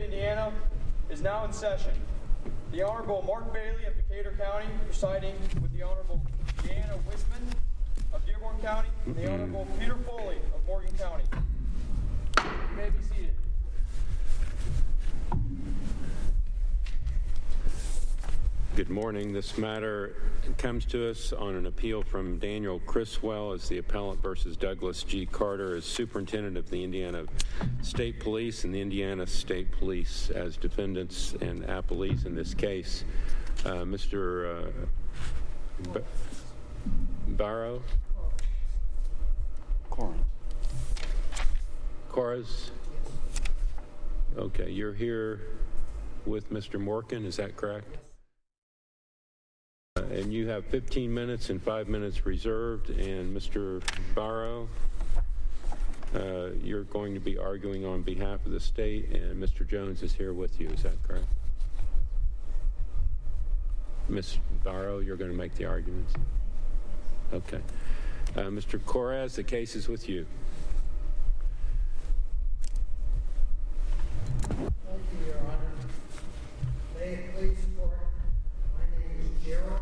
of Indiana is now in session. The Honorable Mark Bailey of Decatur County presiding with the Honorable Leanna Weissmann of Dearborn County and the Honorable Peter Foley of Morgan County. You may be seated. Good morning. This matter comes to us on an appeal from Daniel Criswell as the appellant versus Douglas G. Carter as superintendent of the Indiana State Police and the Indiana State Police as defendants and appellees in this case. Uh, Mr. Uh, B- Barrow? Corin. Coraz? Okay, you're here with Mr. Morgan, is that correct? Uh, And you have 15 minutes and five minutes reserved, and Mr. Barrow, uh, you're going to be arguing on behalf of the state, and Mr. Jones is here with you, is that correct? Ms. Barrow, you're going to make the arguments? Okay. Uh, Mr. Coraz, the case is with you. Thank you, Your Honor. May it please court, my name is Gerald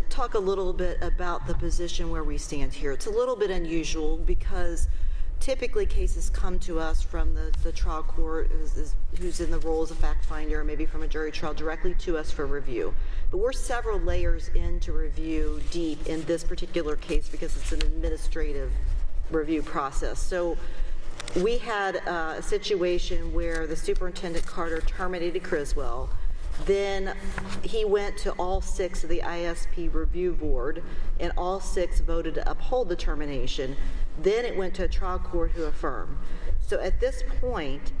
talk a little bit about the position where we stand here. It's a little bit unusual because typically cases come to us from the, the trial court who's, is- who's in the role as a fact finder, or maybe from a jury trial directly to us for review. But we're several layers into review deep in this particular case because it's an administrative review process. So we had uh, a situation where the superintendent Carter terminated Criswell. Then he went to all six of the ISP review board, and all six voted to uphold the termination. Then it went to a trial court who affirmed. So at this point,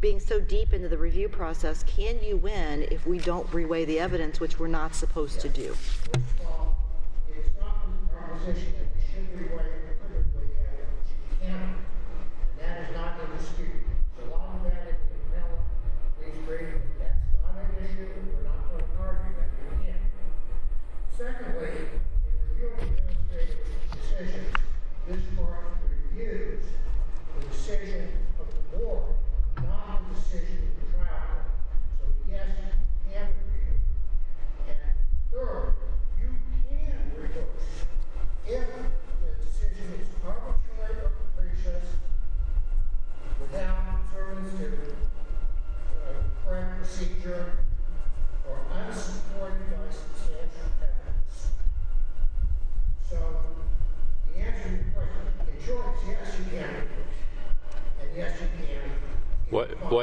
being so deep into the review process, can you win if we don't reweigh the evidence, which we're not supposed to do? First of all, it's not that we should reweigh the evidence. You cannot. And that is not in dispute. So long as that is the appellant, please agree that that's not an issue, we're not going to argue that we can't. Secondly, in reviewing administrative decisions, this court reviews the decision of the board, not the decision of the trial court. So yes, you can review. And third, you can reverse if the decision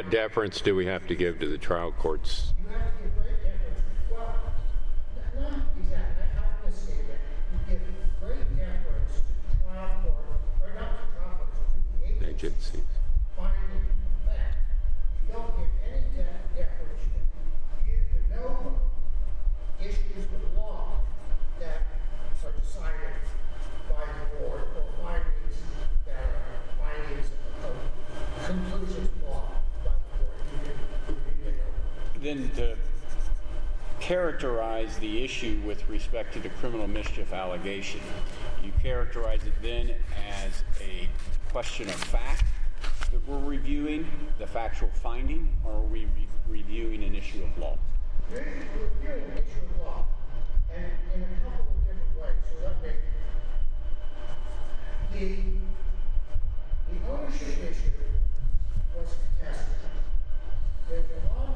what deference do we have to give to the trial courts? You then to characterize the issue with respect to the criminal mischief allegation, you characterize it then as a question of fact that we're reviewing, the factual finding, or are we re- reviewing an issue of law? You're reviewing an issue of law, and in a couple of different ways. So let me, the, the ownership issue was contested. There's a lot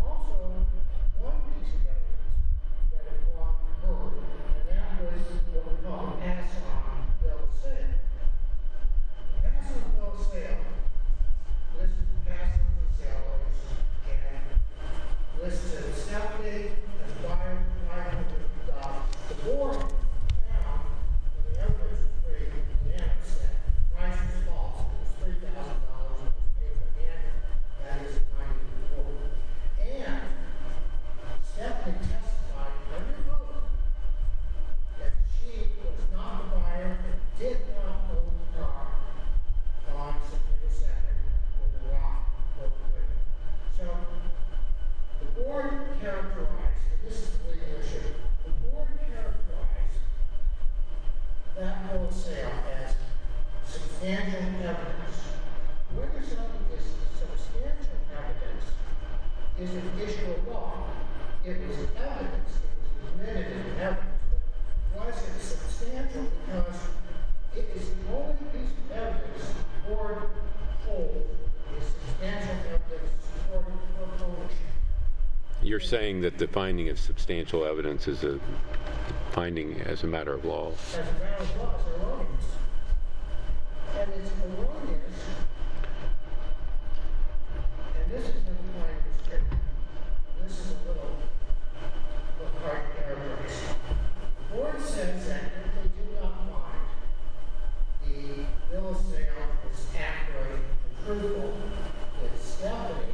listed Stephanie as buyer five hundred dollars. The board found, when the evidence was pretty unanimous, that price was false. It was three thousand dollars, it was paid by Daniel. That is ninety report. And Stephanie testified under oath that she was not the buyer and did not own the car on September second when the rock broke away. So, the board characterized, and this is the legal issue, the board characterized that bill of sale as substantial evidence. Whether something is substantial evidence is an issue of law. It was evidence, it was admitted as evidence, but was it substantial because it is the only piece of evidence the board holds is substantial evidence supporting her ownership. You're saying that the finding of substantial evidence is a finding as a matter of law. as a matter of law, it's erroneous. And it's erroneous. And this is the point of this statement. This is a little, little hard to paraphrase. The board says that if they do not find the bill of sale is accurate and truthful, that Stephanie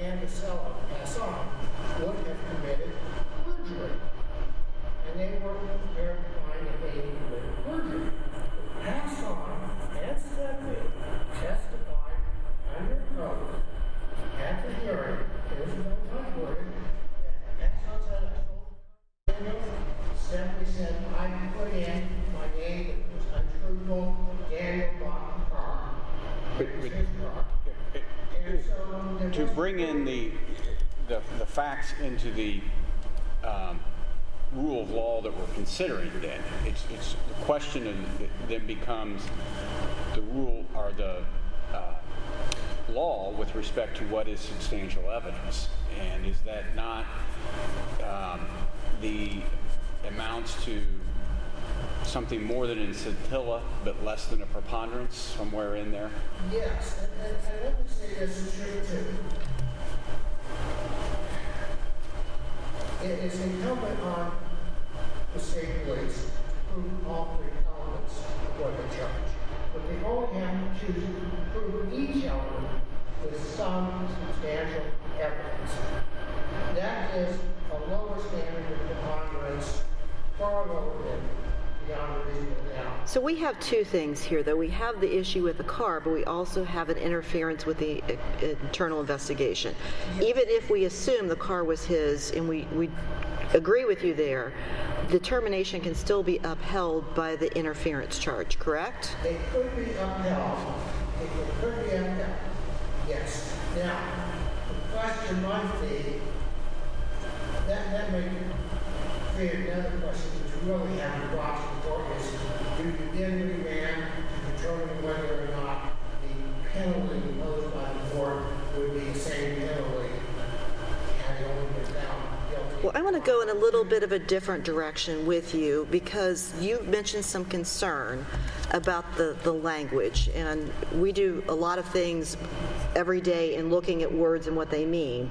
and the seller, pass on, would have committed perjury and they were prepared to find that they committed perjury. Pass on and Stephanie testified under oath at the hearing, there's no controversy, that pass on said, I told Daniel, Stephanie said, I put in my name, it was untruthful, Daniel bought the car. It was his car. And so there To was- bring in the, the, the facts into the, um, rule of law that we're considering then, it's, it's, the question and then becomes the rule, or the, uh, law with respect to what is substantial evidence. And is that not, um, the amounts to something more than a scintilla, but less than a preponderance, somewhere in there? Yes, and, and, and say this is true too. It is incumbent on the state police to prove all three elements what they charge. But they only have to prove each element with some substantial evidence. That is a lower standard of preponderance, far lower than So we have two things here, though. We have the issue with the car, but we also have an interference with the uh, internal investigation. Even if we assume the car was his, and we, we agree with you there, the termination can still be upheld by the interference charge, correct? It could be upheld. It could be upheld. Yes. Now, the question might be, that, that may created another question that we really haven't brought to the court is, do you then remand to determine whether or not the penalty imposed by the court would be the same penalty had it only been found well, I want to go in a little bit of a different direction with you because you mentioned some concern about the, the language. And we do a lot of things every day in looking at words and what they mean.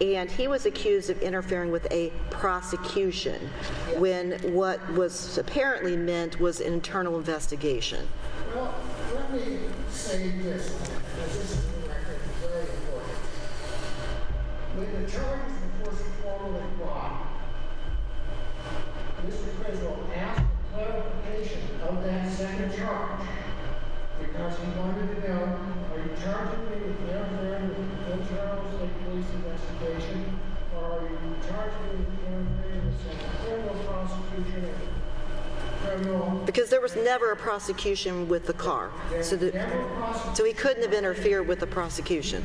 And he was accused of interfering with a prosecution when what was apparently meant was an internal investigation. Well, let me say this, this is very important. When the charge Because there was never a prosecution with the car. So, the, so he couldn't have interfered with the prosecution.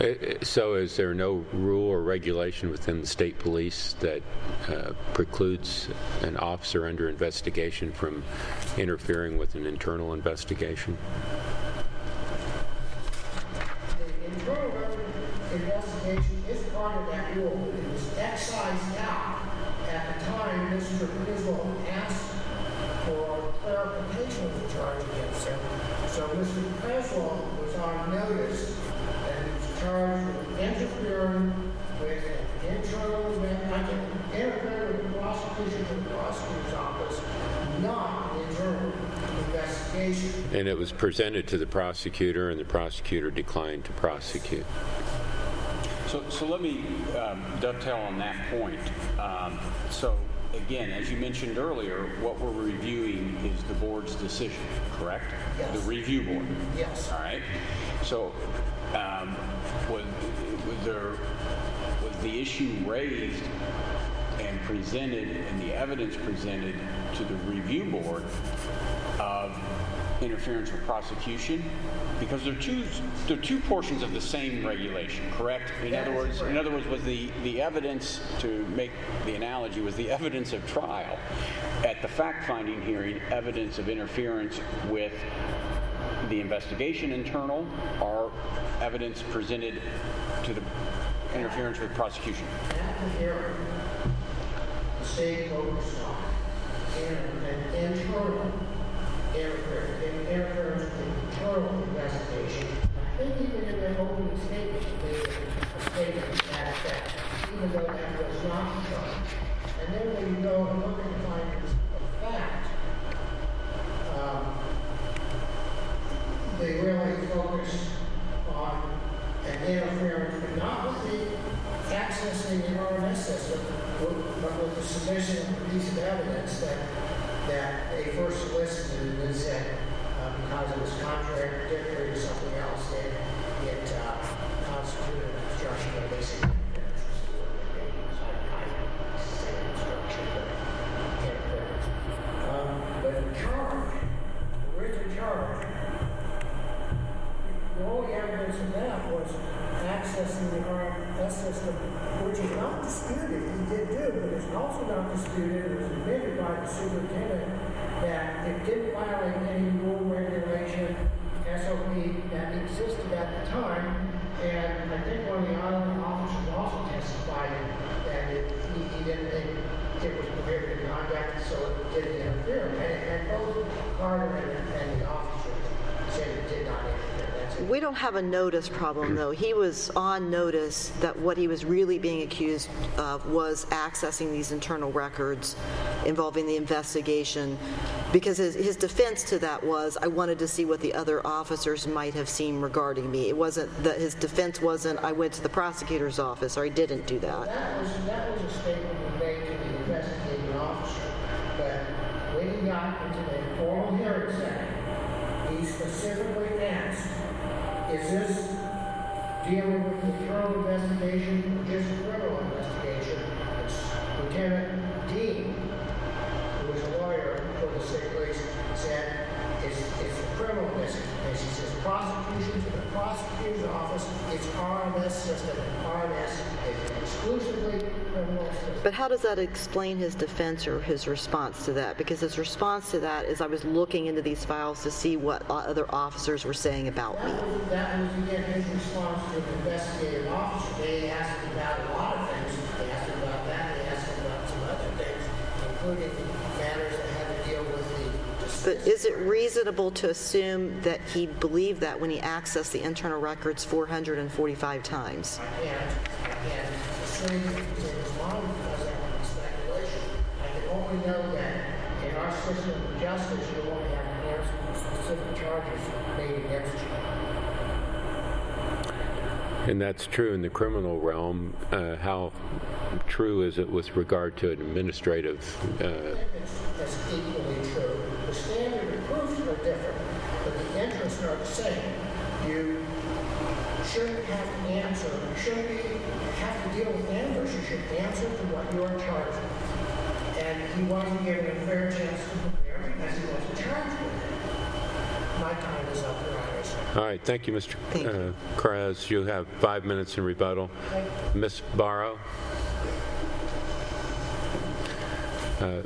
Uh, So is there no rule or regulation within the state police that uh, precludes an officer under investigation from interfering with an internal investigation? That rule, it was excised out at the time Mr. Criswell asked for clarification of the charge against him. So Mr. Criswell was on notice that he was charged with interfering with an internal, inve- I can interfere with the prosecution of the prosecutor's office, not an internal investigation. And it was presented to the prosecutor, and the prosecutor declined to prosecute. So, so let me um, dovetail on that point. Um, So again, as you mentioned earlier, what we're reviewing is the board's decision, correct? Yes. The review board? Yes. All right. So um, was, was there, was the issue raised and presented, and the evidence presented to the review board of interference with prosecution? Because they're two, they're two portions of the same regulation, correct? In That other words, in other words, was the, the evidence, to make the analogy, was the evidence of trial at the fact-finding hearing, evidence of interference with the investigation internal, or evidence presented to the interference with prosecution? Interference, interference with the internal investigation. I think even in their opening statement, they statement that effect, even though that was not the. And then when you go and look at the findings of fact, um, they really focus on an interference, but not with the accessing the RMS system, but but with the submission of a piece of evidence that, that they first and then said, uh, because it was contradictory to something else, it, it, uh, constituted an obstruction of basic interference. was the word they used. I, I said obstruction, but interference. Um, but the charge, the written charge, the only evidence of that was accessing the RMS system, which is not disputed, he did do, but it's also not disputed, it was admitted by the superintendent that it didn't violate any rule, regulation, SOP that existed at the time, and I think one of the island officers also testified that it, he, he didn't think it was prohibited conduct, so it didn't interfere, and, and both Carter and, and the officer said it did not interfere. We don't have a notice problem, though. He was on notice that what he was really being accused of was accessing these internal records involving the investigation, because his, his defense to that was, I wanted to see what the other officers might have seen regarding me. It wasn't, that his defense wasn't, I went to the prosecutor's office, or I didn't do that. That was, that was a statement he made to the investigating officer, but when he got into the formal hearing setting, he specifically asked, is this dealing with the internal investigation just criminal investigation? It's Lieutenant Dean, who was a lawyer for the state police, said, it's, it's a criminal case. He says prosecution to the prosecutor's office, it's RMS system, RMS is system. But how does that explain his defense or his response to that? Because his response to that is I was looking into these files to see what other officers were saying about me. That was, that was again his response to an investigative officer. They asked him about a lot of things. They asked him about that, they asked him about some other things, including matters that had to deal with the. But is it reasonable to assume that he believed that when he accessed the internal records 445 times? I can't, I can't assume that in his because that would speculation. I can only know that in our system of justice, you only have specific charges made against you. And that's true in the criminal realm. Uh, How true is it with regard to administrative? uh, it's equally true. The standard of proof are different, but the interests are the same. You shouldn't have to answer, you shouldn't be, have to deal with answers, you should answer to what you're charged with. And he wasn't given a fair chance to prepare because he wasn't charged with it. My time is up, Your. All right, thank you, Mr. Thank you. uh. You have five minutes in rebuttal. Ms. Barrow? Uh,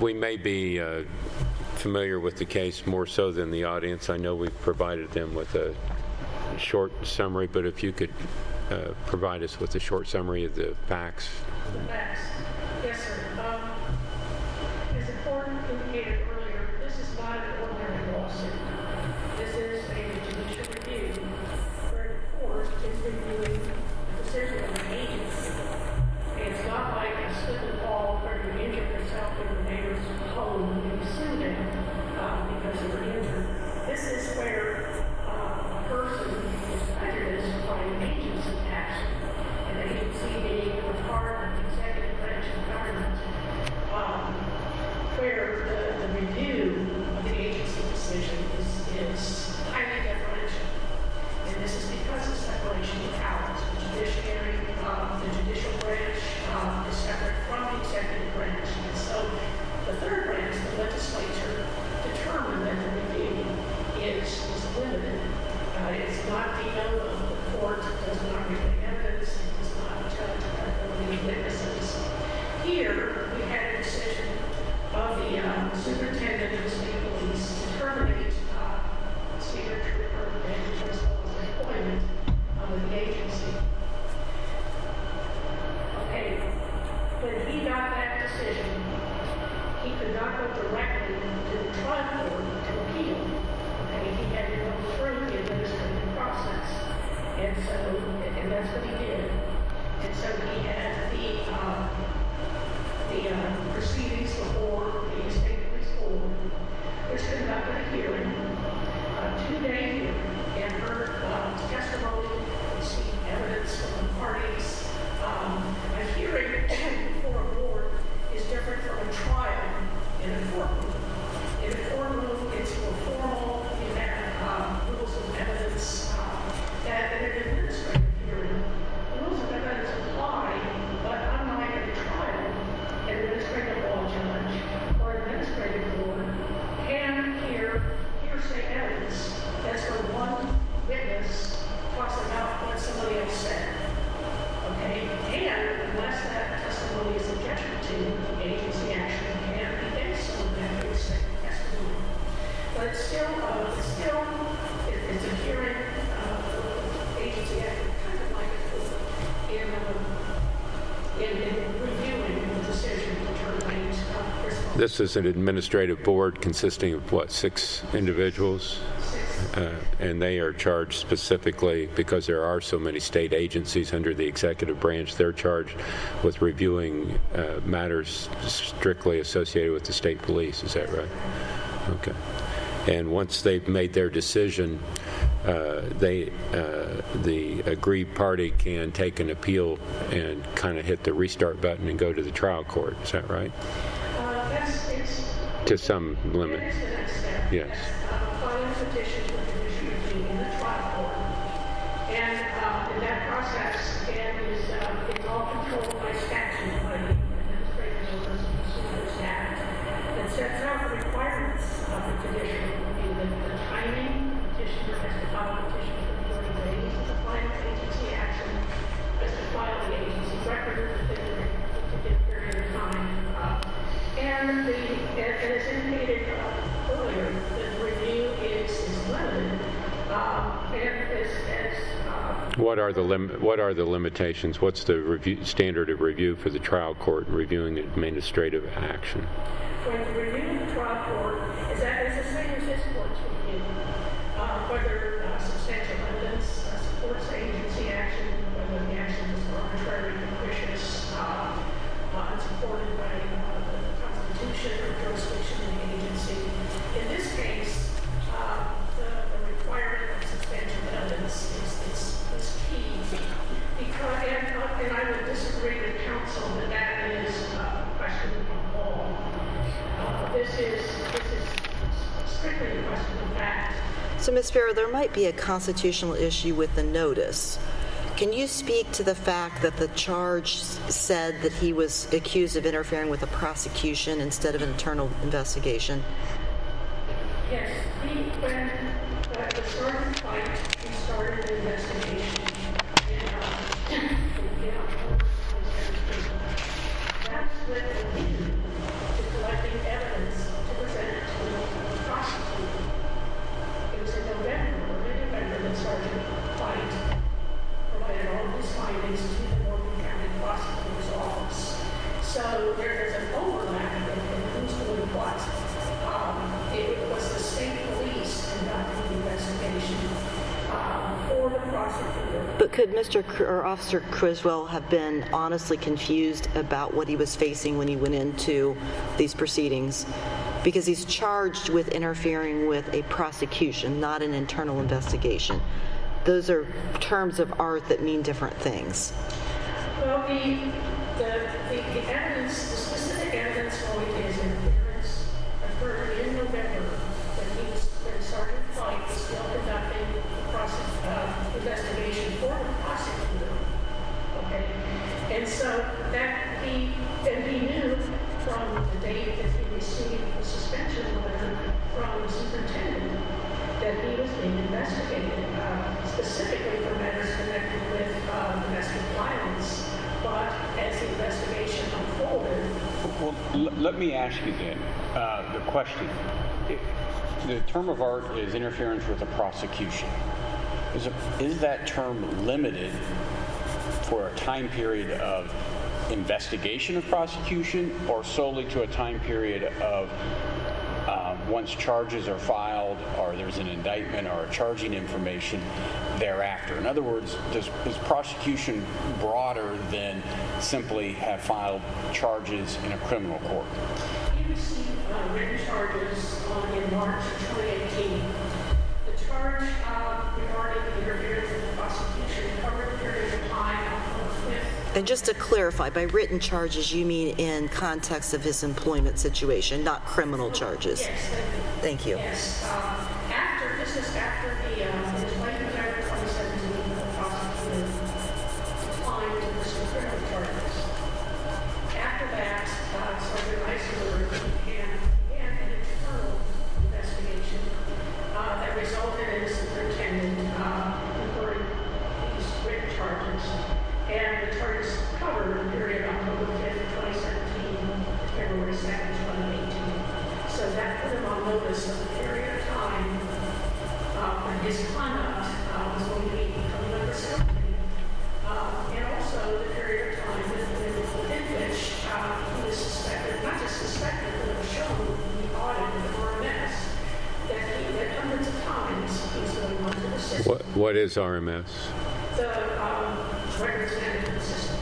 We may be uh, familiar with the case more so than the audience. I know we've provided them with a short summary, but if you could uh, provide us with a short summary of the facts. Facts. Yes, sir. This is an administrative board consisting of, what, six individuals? Uh, And they are charged specifically, because there are so many state agencies under the executive branch, they're charged with reviewing uh, matters strictly associated with the state police, is that right? Okay. And once they've made their decision, uh, they, uh, the aggrieved party can take an appeal and kind of hit the restart button and go to the trial court, is that right? To some limit? Yes. And, uh, in that process, again, is, uh, it's all controlled by statute, by the Administrative Services and Procedures Act, that sets out the requirements of the judicial review. What are the lim, what are the limitations? What's the review, standard of review for the trial court in reviewing administrative action? when the trial court, is that is the same as this court's review, uh, whether uh, substantial evidence uh, supports So, Ms. Farrow, there might be a constitutional issue with the notice. Can you speak to the fact that the charge said that he was accused of interfering with a prosecution instead of an internal investigation? Yes, he, when uh, the sergeant White, he started an investigation in, uh, in October 2017. That's he knew to collecting evidence to present it to the prosecutor. It was in November, early November, that Sergeant White provided all of his findings to the Morgan County Prosecutor's Office. So there, there's an overlap in, who's doing what. Um, it was the state police conducting the investigation um, for the prosecutor. But could Mr. Cr- or Officer Criswell have been honestly confused about what he was facing when he went into these proceedings? Because he's charged with interfering with a prosecution, not an internal investigation. Those are terms of art that mean different things. Well, the, the, the, evidence, the specific evidence for his interference occurred in November when he was, when Sergeant White was still conducting the process, uh, investigation for the prosecutor. Okay? And so that he, and he knew from the date that he received the suspension letter from the superintendent that he was being investigated, uh, specifically for matters connected with uh, domestic violence. But as the investigation unfolded, Well, l- let me ask you then, uh, the question. The term of art is interference with a prosecution. Is that term limited for a time period of investigation of prosecution or solely to a time period of uh, once charges are filed or there's an indictment or a charging information thereafter? In other words, does, is prosecution broader than simply have filed charges in a criminal court? he received uh, written charges on, in March of 2018. The charge uh, regarding the interference with the prosecution covered a period of time October 5th And just to clarify, by written charges, you mean in context of his employment situation, not criminal charges? Yes, thank Thank you. you. Yes, uh, after, this is after What, is RMS? the um, records management system.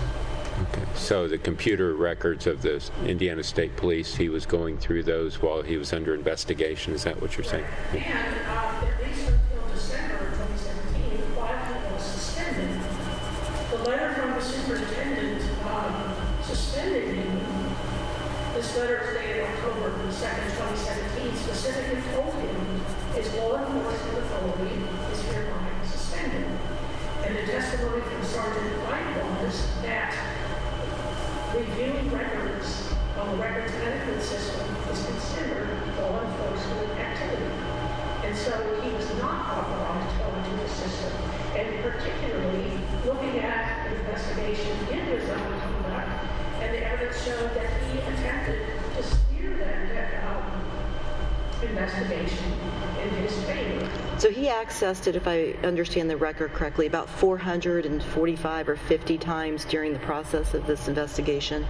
Okay. So the computer records of the Indiana State Police, he was going through those while he was under investigation. Is that what you're saying? Yeah. And uh, at least until December of 2017, while he was suspended, the letter from the superintendent um, suspending him, this letter is dated October 2nd, 2017, specifically told him his law enforcement authority is hereby suspended. And testimony from Sergeant White was that reviewing records on the records management system is considered law enforcement activity. And so he was not authorized to go into the system. And particularly, looking at the investigation in his own conduct, and the evidence showed that he attempted to investigation in his favor. So he accessed it, if I understand the record correctly, about 445 or 50 times during the process of this investigation.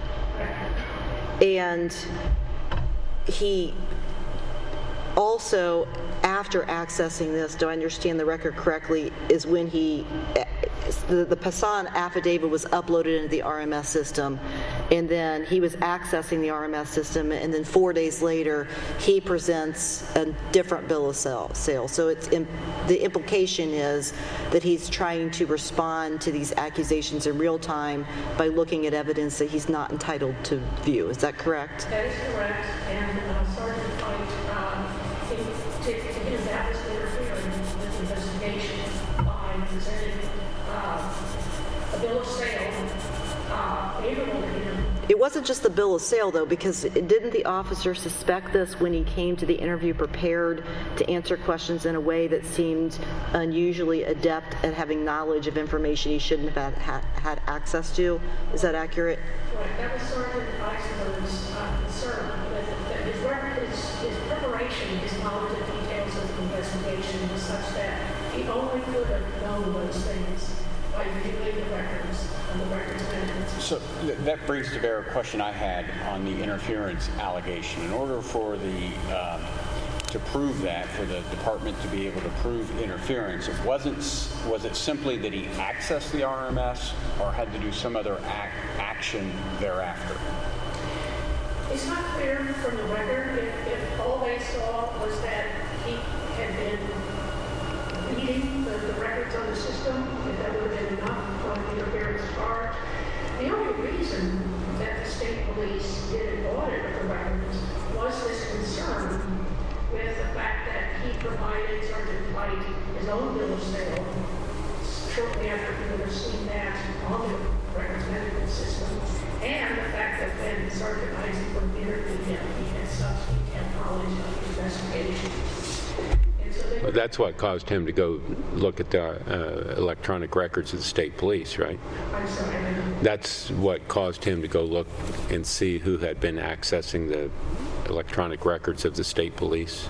And he also, after accessing this, do I understand the record correctly, is when he, the, the Passan affidavit was uploaded into the RMS system, and then he was accessing the RMS system, and then four days later, he presents a different bill of sale. sale. So it's, im- the implication is that he's trying to respond to these accusations in real time by looking at evidence that he's not entitled to view. Is that correct? That is correct, and uh, Sergeant wasn't just the bill of sale, though, because didn't the officer suspect this when he came to the interview prepared to answer questions in a way that seemed unusually adept at having knowledge of information he shouldn't have had, had access to? Is that accurate? Right, that was uh, concern, that that his record, his his preparation, his knowledge of details of the investigation was such that he only could have known those things by reviewing the records and the records management system. So th- that brings to bear a question I had on the interference allegation. In order for the, um, to prove that, for the department to be able to prove interference, it wasn't, was it simply that he accessed the RMS or had to do some other ac- action thereafter? It's not clear from the record if, if all they saw was that he had been reading the, the records on the system, if that would have been enough on the interference part. The only reason that the state police did an audit of the records was this concern with the fact that he provided Sergeant White his own bill of sale shortly after he seen that on the records system, and the fact that when Sergeant Eisenberg interviewed him, he had detailed knowledge of the investigation. That's what caused him to go look at the uh, electronic records of the state police, right? I'm sorry, I didn't- That's what caused him to go look and see who had been accessing the electronic records of the state police.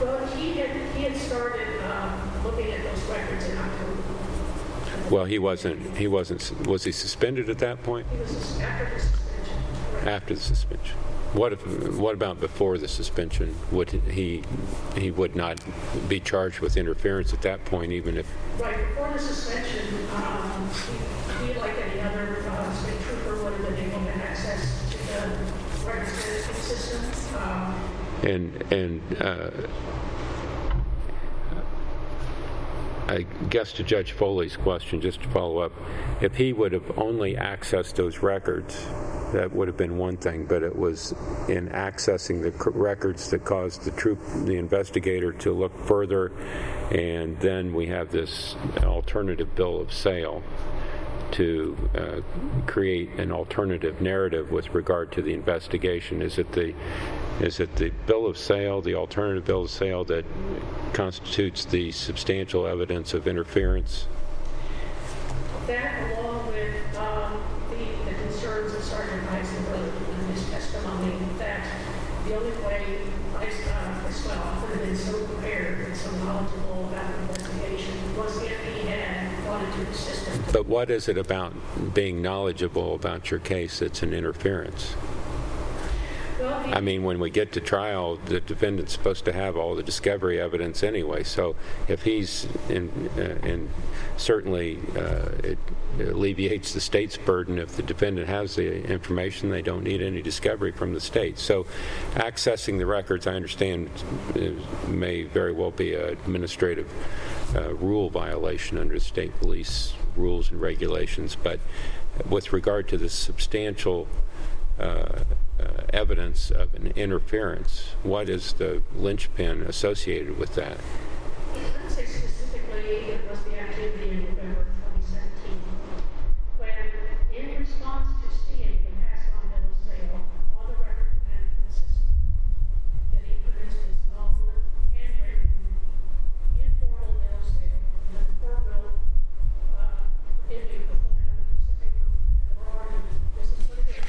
well, he had, he had started um, looking at those records in October. Well, he wasn't, he wasn't, was he suspended at that point? He was after the suspension. After the suspension? What if, what about before the suspension? Would he, he would not be charged with interference at that point, even if, Right, before the suspension, um, he, he, like any other uh, state trooper, would have been able to access to the records system. Um, and, and uh, I guess to Judge Foley's question, just to follow up, if he would have only accessed those records, that would have been one thing, but it was in accessing the records that caused the troop, the investigator to look further, and then we have this alternative bill of sale to uh, create an alternative narrative with regard to the investigation? Is it the is it the bill of sale, the alternative bill of sale, that constitutes the substantial evidence of interference? That, along with um, the, the concerns of Sergeant Eisenberg in his testimony, that the only way Eis- uh, Criswell could have been so prepared and so knowledgeable about the investigation was if he had gone into the system. But what is it about being knowledgeable about your case that's an interference? I mean, when we get to trial, the defendant's supposed to have all the discovery evidence anyway. So if he's in, uh, and certainly uh, it alleviates the state's burden if the defendant has the information, they don't need any discovery from the state. So accessing the records, I understand, may very well be an administrative uh, rule violation under state police rules and regulations. But with regard to the substantial uh, uh, evidence of an interference. What is the linchpin associated with that? He doesn't say specifically it was the activity in November of 2017, when in response to seeing the pass-on bill of sale on the record management system, that he produced his own handwritten informal bill of sale, and the court will, uh, forgive me for pulling out a piece of paper and the argument, this is what it is.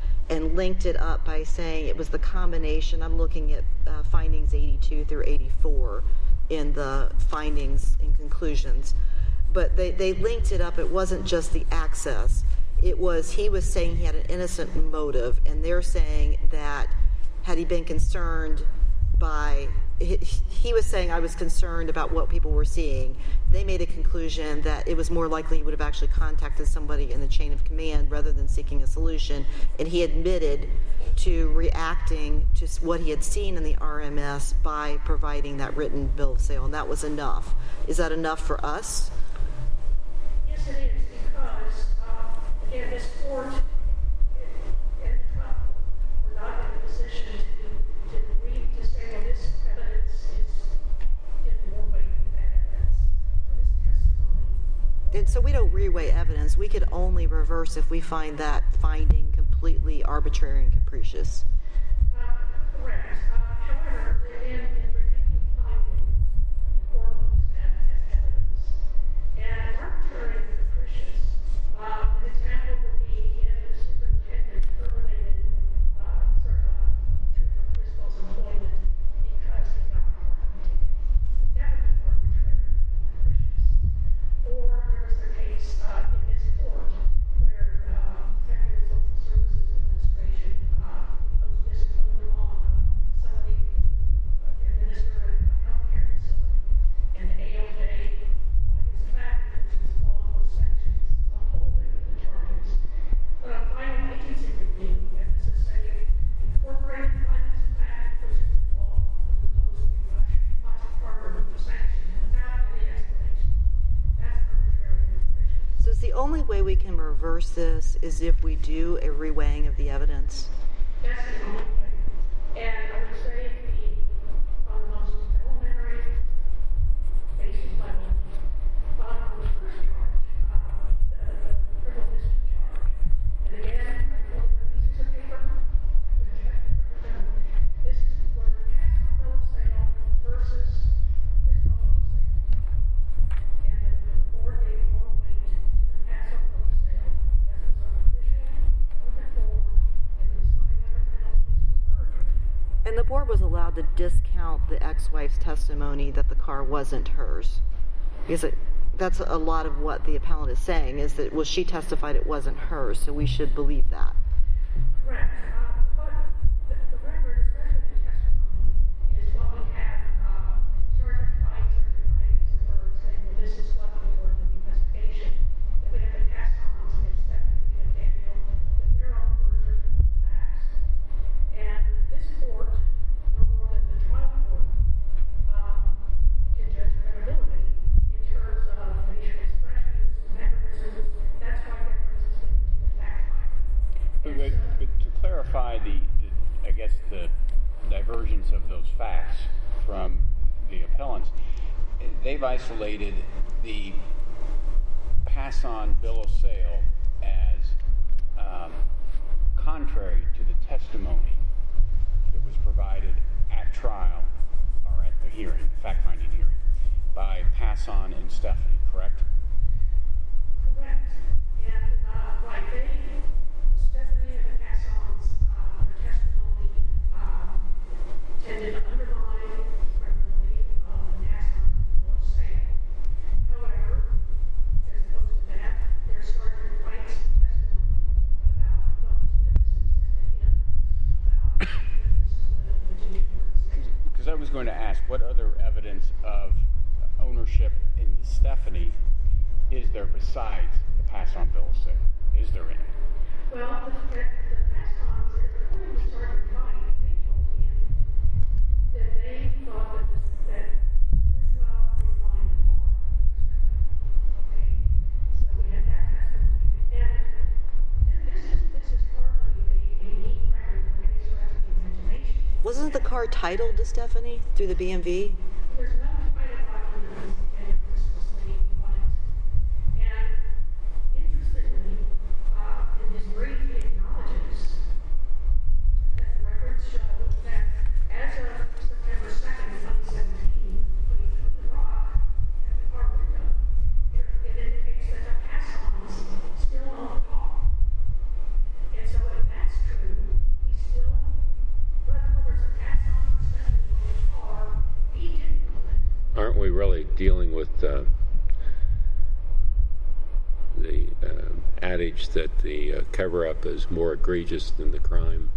and linked it up by saying it was the combination, I'm looking at uh, findings 82 through 84 in the findings and conclusions. But they, they linked it up, it wasn't just the access. It was, he was saying he had an innocent motive, and they're saying that had he been concerned by he, was saying I was concerned about what people were seeing. They made a conclusion that it was more likely he would have actually contacted somebody in the chain of command rather than seeking a solution. And he admitted to reacting to what he had seen in the RMS by providing that written bill of sale, and that was enough. Is that enough for us? Yes, it is, because, uh, again, this court and and the trial court were not in a position to, to read, to say, well, this evidence is given more weight than that evidence, or this testimony. And so we don't reweigh evidence. We could only reverse if we find that finding completely arbitrary and capricious. We can reverse this is if we do a reweighing of the evidence. Ex-wife's testimony that the car wasn't hers. Because it, that's a lot of what the appellant is saying, is that, well, she testified it wasn't hers, so we should believe that. Correct, they've isolated the Casson bill of sale as um, contrary to the testimony that was provided at trial or at the hearing, fact-finding hearing, by Casson and Stephanie, correct? Correct. And, uh, they, Stephanie and the Cassons, uh, their testimony, um, tended to undermine credibility of the Casson bill of sale. However, as opposed to that, their Sergeant Wright's testimony about what was witnesses said to him about this, uh, the Virginia court sale. Because I was going to ask, what other evidence of ownership in the Stephanie is there besides the Casson bill of sale? Is there any? Well, the, the, according to Sergeant Wright, they told him that they thought that this, that Wasn't the car titled to Stephanie through the BMV? The uh, cover-up is more egregious than the crime.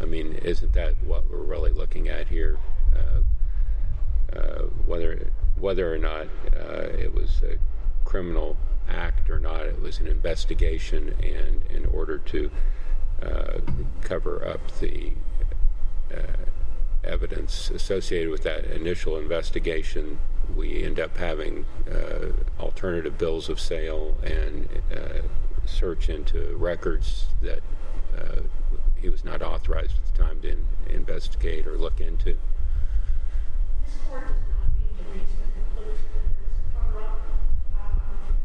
I mean, isn't that what we're really looking at here? Uh, uh, whether whether or not uh, it was a criminal act or not, it was an investigation, and in order to uh, cover up the uh, evidence associated with that initial investigation, we end up having uh, alternative bills of sale and uh, search into records that uh, he was not authorized at the time to in- investigate or look into. This court does not need to reach the conclusion that there's a cover-up. Um,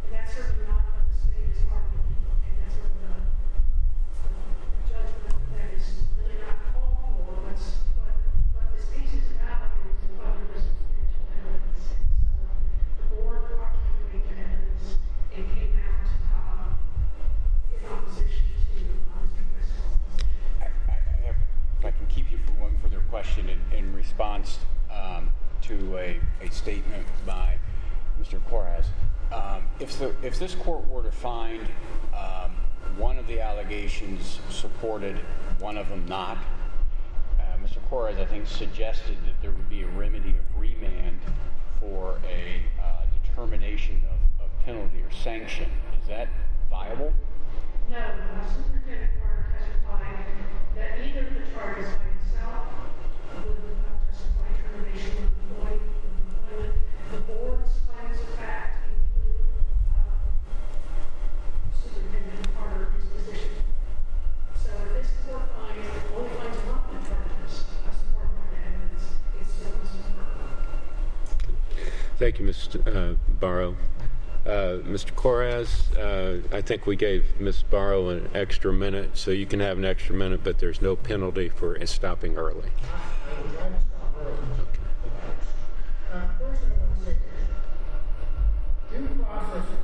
And that's certainly not what the state is arguing, and that's what the the judgment that is really not called for, but, but what this case is about is whether there's substantial evidence. And so the board properly weighed the evidence and came out, um, in opposition to, uh, Mr. Criswell's position. I, I I have, if I can keep you for one further question in, in response um, to a, a statement by Mr. Corraz. Um, if the, if this court were to find um, one of the allegations supported, one of them not, uh, Mr. Corraz, I think, suggested that there would be a remedy of remand for a uh, determination of, of penalty or sanction. Is that viable? No, Superintendent Carter testified that either the charges by itself would uh, justify termination of employee, employment. The board's findings of fact include, uh, Superintendent Carter, his position. So if this court finds, only finds one of the charges, uh, supported by the evidence, it's still unsupported. Thank you, Mr. Uh, Barrow. Uh, Mr. Corraz, uh, I think we gave Ms. Barrow an extra minute, so you can have an extra minute, but there's no penalty for stopping early. I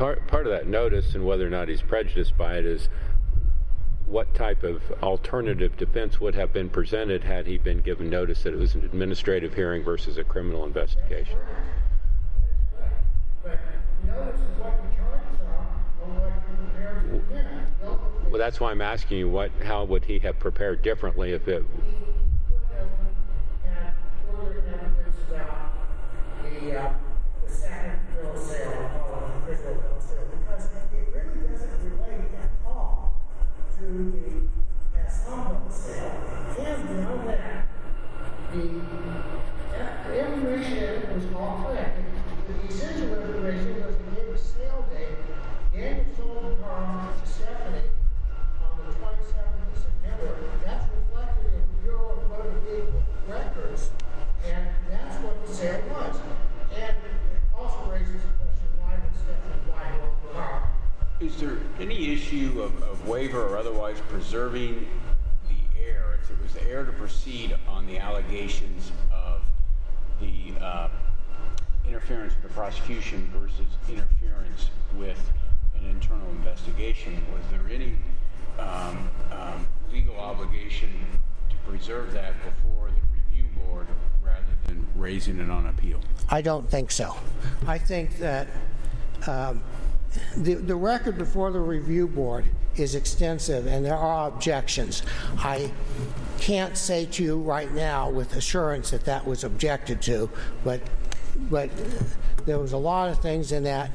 part, part of that notice and whether or not he's prejudiced by it is what type of alternative defense would have been presented had he been given notice that it was an administrative hearing versus a criminal investigation? Well, that's why I'm asking you, what, how would he have prepared differently if it, put them and further evidence about the, uh, the second bill of sale, I'll call it the Criswell bill of sale, because it really doesn't relate at all to the Aston bill of sale. And beyond that, the, uh, the information in it was all correct. The essential information was to give a sale date. Daniel sold the car to Stephanie on the twenty-seventh of September. That's reflected in Bureau of Motor Vehicle Records, and that's what the sale was. And it also raises the question, why would Stephanie buy her own car? Is there any issue of, of preserving the air? If it was the air to proceed on the allegations of the uh, interference with the prosecution versus interference with an internal investigation, was there any um, um, legal obligation to preserve that before the review board rather than raising it on appeal? I don't think so. I think that um, the, the record before the review board is extensive and there are objections. I can't say to you right now with assurance that that was objected to, but, but there was a lot of things in that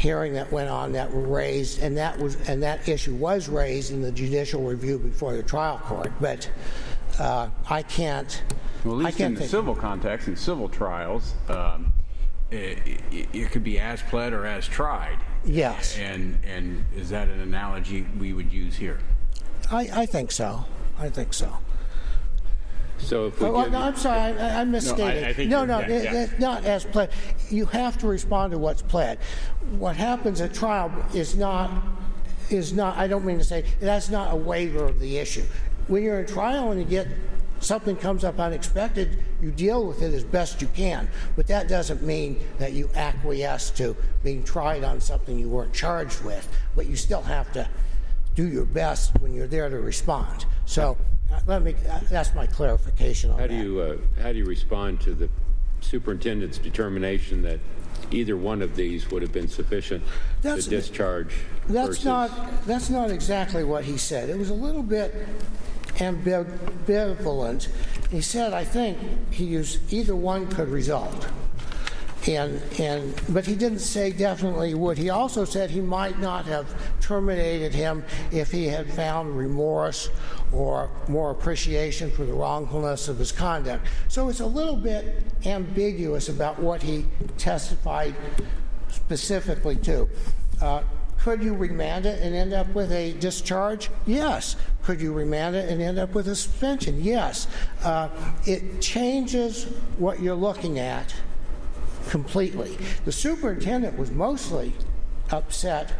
hearing that went on that were raised, and that was, and that issue was raised in the judicial review before the trial court. But uh, I can't, Well, at least in the civil context, in civil trials, um, it, it, it could be as pled or as tried. Yes. And, and is that an analogy we would use here? I, I think so. I think so. So if we Oh, well, give no, I'm sorry, I, I misstated. I think no, no, yeah, it- yeah. it's not as pled. You have to respond to what's pled. What happens at trial is not is not. I don't mean to say that's not a waiver of the issue. When you're in trial and you get something comes up unexpected, you deal with it as best you can. But that doesn't mean that you acquiesce to being tried on something you weren't charged with. But you still have to do your best when you're there to respond. So uh, let me. Uh, that's my clarification on How that. do you, uh, how do you respond to the superintendent's determination that either one of these would have been sufficient to discharge That's not, that's not exactly what he said. It was a little bit ambivalent. He said, I think, he used, either one could result. And, and, but he didn't say definitely would. He also said he might not have terminated him if he had found remorse or more appreciation for the wrongfulness of his conduct. So it's a little bit ambiguous about what he testified specifically to. Uh, could you remand it and end up with a discharge? Yes. Could you remand it and end up with a suspension? Yes. Uh, it changes what you're looking at completely. The superintendent was mostly upset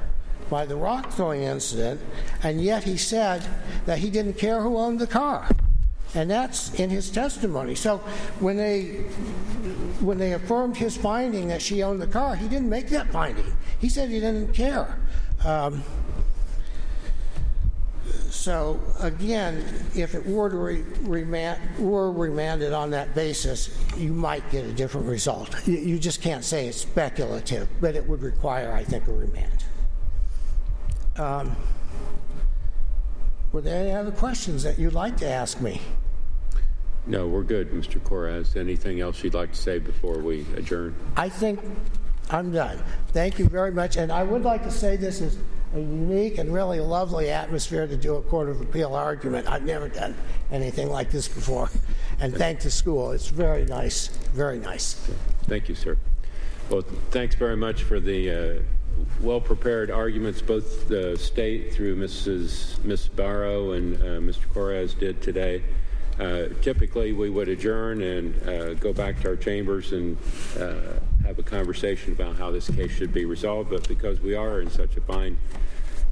by the rock throwing incident, and yet he said that he didn't care who owned the car. And that's in his testimony. So when they when they affirmed his finding that she owned the car, he didn't make that finding. He said he didn't care. Um, so again, if it were to re- remand, were remanded on that basis, you might get a different result. You, you just can't say it's speculative, but it would require, I think, a remand. Um, were there any other questions that you'd like to ask me? No, we're good, Mr. Corraz. Anything else you'd like to say before we adjourn? I think I'm done. Thank you very much. And I would like to say this is a unique and really lovely atmosphere to do a Court of Appeal argument. I've never done anything like this before. And thank the school. It's very nice, very nice. Thank you, sir. Well, thanks very much for the uh, well-prepared arguments both the state through Mrs. Ms. Barrow and uh, Mr. Corraz did today. Uh, Typically, we would adjourn and uh, go back to our chambers and uh, have a conversation about how this case should be resolved, but because we are in such a fine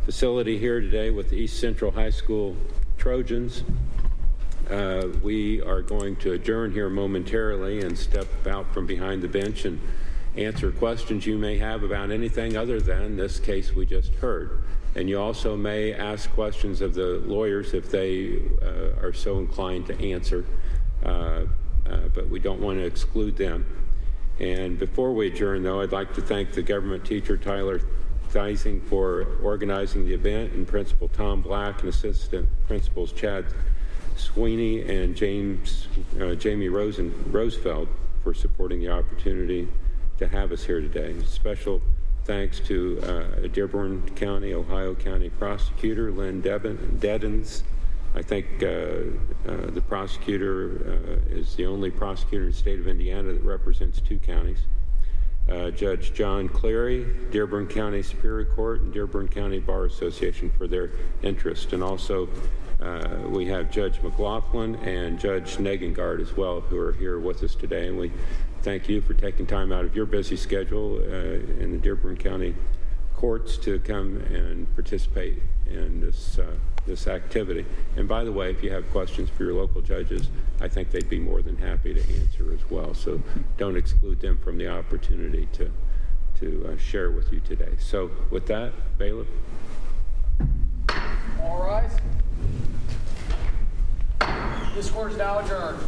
facility here today with the East Central High School Trojans, uh, we are going to adjourn here momentarily and step out from behind the bench and answer questions you may have about anything other than this case we just heard. And you also may ask questions of the lawyers if they uh, are so inclined to answer, uh, uh, but we don't want to exclude them. And before we adjourn, though, I'd like to thank the government teacher Tyler Theising for organizing the event, and Principal Tom Black and Assistant Principals Chad Sweeney and James uh, Jamie Rosen Rosefeld for supporting the opportunity to have us here today. Special thanks to uh, Dearborn County, Ohio County Prosecutor Lynn Deddens. I think uh, uh, the prosecutor uh, is the only prosecutor in the state of Indiana that represents two counties. Uh, Judge John Cleary, Dearborn County Superior Court, and Dearborn County Bar Association for their interest. And also, uh, we have Judge McLaughlin and Judge Negangard as well, who are here with us today. And we thank you for taking time out of your busy schedule uh, in the Dearborn County courts to come and participate in this, this activity. And by the way, if you have questions for your local judges, I think they'd be more than happy to answer as well. So don't exclude them from the opportunity to, to uh, share with you today. So with that, bailiff. All rise. This court is now adjourned.